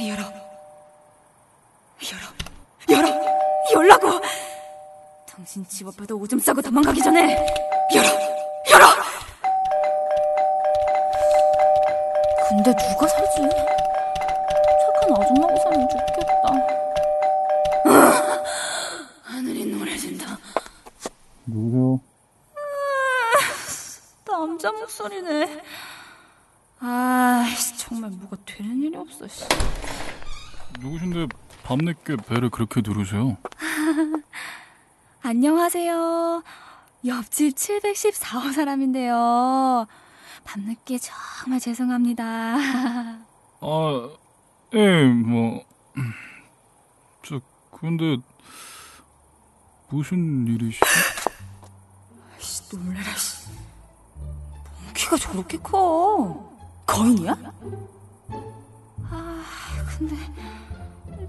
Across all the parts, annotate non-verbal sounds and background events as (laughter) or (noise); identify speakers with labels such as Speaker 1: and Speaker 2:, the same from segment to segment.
Speaker 1: 열어. 열어. 열어. 열라고. 당신 집 앞에다 오줌 싸고 도망가기 전에 열어. 열어. 근데 누가 살지? 착한 아줌마가 살면 좋겠다. 아, 하늘이 노래진다.
Speaker 2: 누구세요?
Speaker 1: 남자 목소리네. 아, 정말 뭐가 되는 일이 없어. 씨.
Speaker 2: 누구신데 밤늦게 배를 그렇게 누르세요? (laughs)
Speaker 1: 안녕하세요. 옆집 714호 사람인데요. 밤늦게 정말 죄송합니다. (laughs)
Speaker 2: 아, 예, 뭐, (clears throat) 저, 근데, 무슨 일이시죠?
Speaker 1: 씨, 놀래라, 씨. 뭔 키가 저렇게 커? 거인이야? 아, 근데,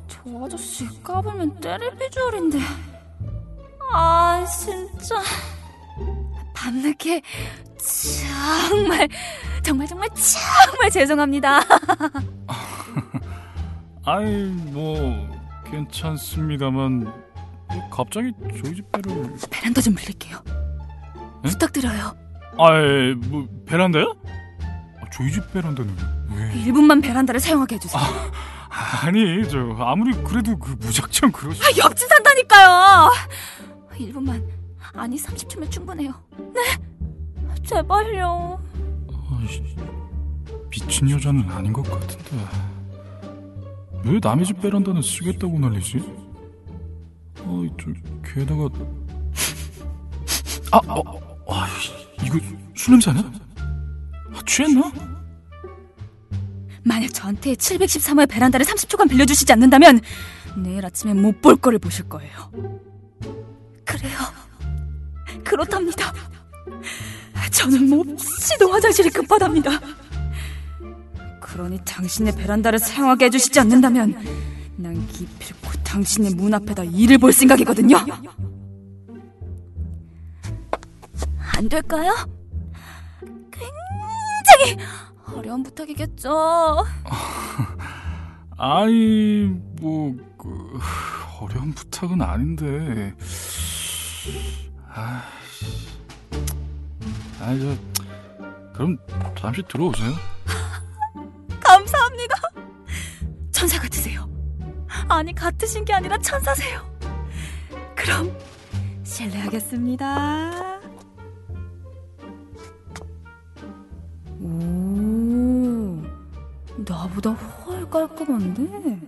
Speaker 1: 저 아저씨 까불면 때릴 비주얼인데. 아, 진짜. 밤늦게 정말, 정말, 정말, 정말 죄송합니다. (laughs)
Speaker 2: 아이, 뭐, 괜찮습니다만, 갑자기 저희 집 배를,
Speaker 1: 베란다 좀 빌릴게요. 부탁드려요.
Speaker 2: 아이, 뭐, 베란다요? 아, 저희 집 베란다는 왜?
Speaker 1: 1분만 베란다를 사용하게 해주세요.
Speaker 2: 아니, 저, 아무리 그래도 그 무작정 그러시.
Speaker 1: 아, 옆집 산다니까요. 1분만 아니 30초면 충분해요. 네, 제발요.
Speaker 2: 아이씨, 미친 여자는 아닌 것 같은데 왜 남의 집 베란다는 쓰겠다고 난리지? 어이 저 게다가 (laughs) 아, 어, 아 이거 술 냄새 아니야? 아, 취했나?
Speaker 1: 만약 저한테 713호의 베란다를 30초간 빌려주시지 않는다면 내일 아침에 못 볼 거를 보실 거예요. 그래요. 그렇답니다. 저는 몹시도 화장실이 급하답니다. 그러니 당신의 베란다를 사용하게 해주시지 않는다면 난 기필코 당신의 문 앞에다 일을 볼 생각이거든요. 안 될까요? 굉장히 어려운 부탁이겠죠. (laughs)
Speaker 2: 아이 뭐 그, 어려운 부탁은 아닌데 아, 아이 저 그럼 잠시 들어오세요. (laughs)
Speaker 1: 감사합니다. 천사 같으세요. 아니, 같으신 게 아니라 천사세요. 그럼, 실례하겠습니다. 나보다 훨 깔끔한데?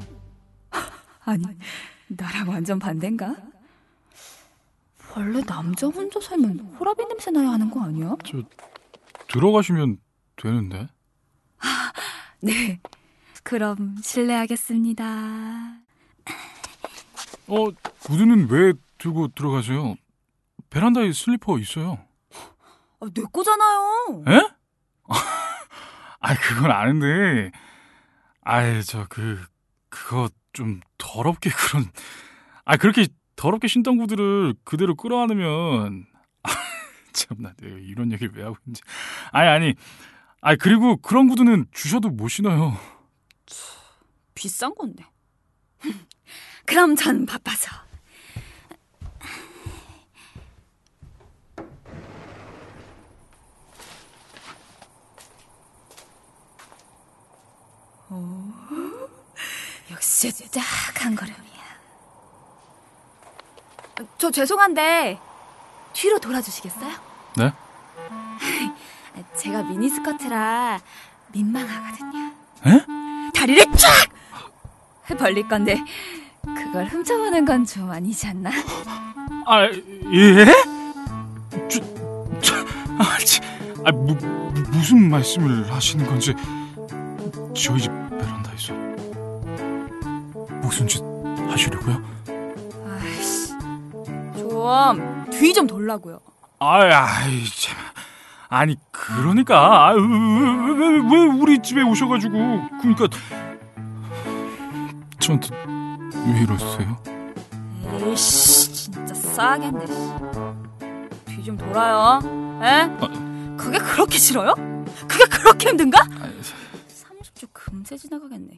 Speaker 1: (laughs) 아니, 나랑 완전 반대인가? 원래 남자 혼자 살면 호라비 냄새 나야 하는 거 아니야?
Speaker 2: 저 들어가시면 되는데. (laughs)
Speaker 1: 네. 그럼 실례하겠습니다.
Speaker 2: 어, 구두는 왜 들고 들어가세요? 베란다에 슬리퍼 있어요.
Speaker 1: 아, 내 거잖아요.
Speaker 2: 에? 아, 그건 아는데. 아이, 저, 그, 그거 좀 더럽게 (laughs) 그런. 아, 그렇게 더럽게 신던 구두를 그대로 끌어안으면. 아, 참나, 내가 이런 얘기를 왜 하고 있는지. 아니, 아니. 아, 그리고 그런 구두는 주셔도 못 신어요.
Speaker 1: 비싼 건데. (laughs) 그럼 전 바빠서. 역시 딱 한 걸음이야. 저 죄송한데 뒤로 돌아주시겠어요?
Speaker 2: 네? (laughs)
Speaker 1: 제가 미니스커트라 민망하거든요.
Speaker 2: 에?
Speaker 1: 다리를 쫙 벌릴 건데 그걸 훔쳐보는 건 좀 아니지 않나?
Speaker 2: 아, 예? 저, 저, 아, 치, 아, 무, 무슨 말씀을 하시는 건지 저희 집 무슨 짓 하시려고요?
Speaker 1: 아이씨, 좀 뒤 좀 돌라고요.
Speaker 2: 아이, 아이, 참. 아니, 그러니까, 아, 왜, 왜, 왜, 왜 우리 집에 오셔가지고, 그러니까, 저한테 왜 이러세요?
Speaker 1: 에이씨, 진짜 싸겠네. 뒤 좀 돌아요. 에? 그게 그렇게 싫어요? 그게 그렇게 힘든가?
Speaker 2: 아이,
Speaker 1: 30초 금세 지나가겠네.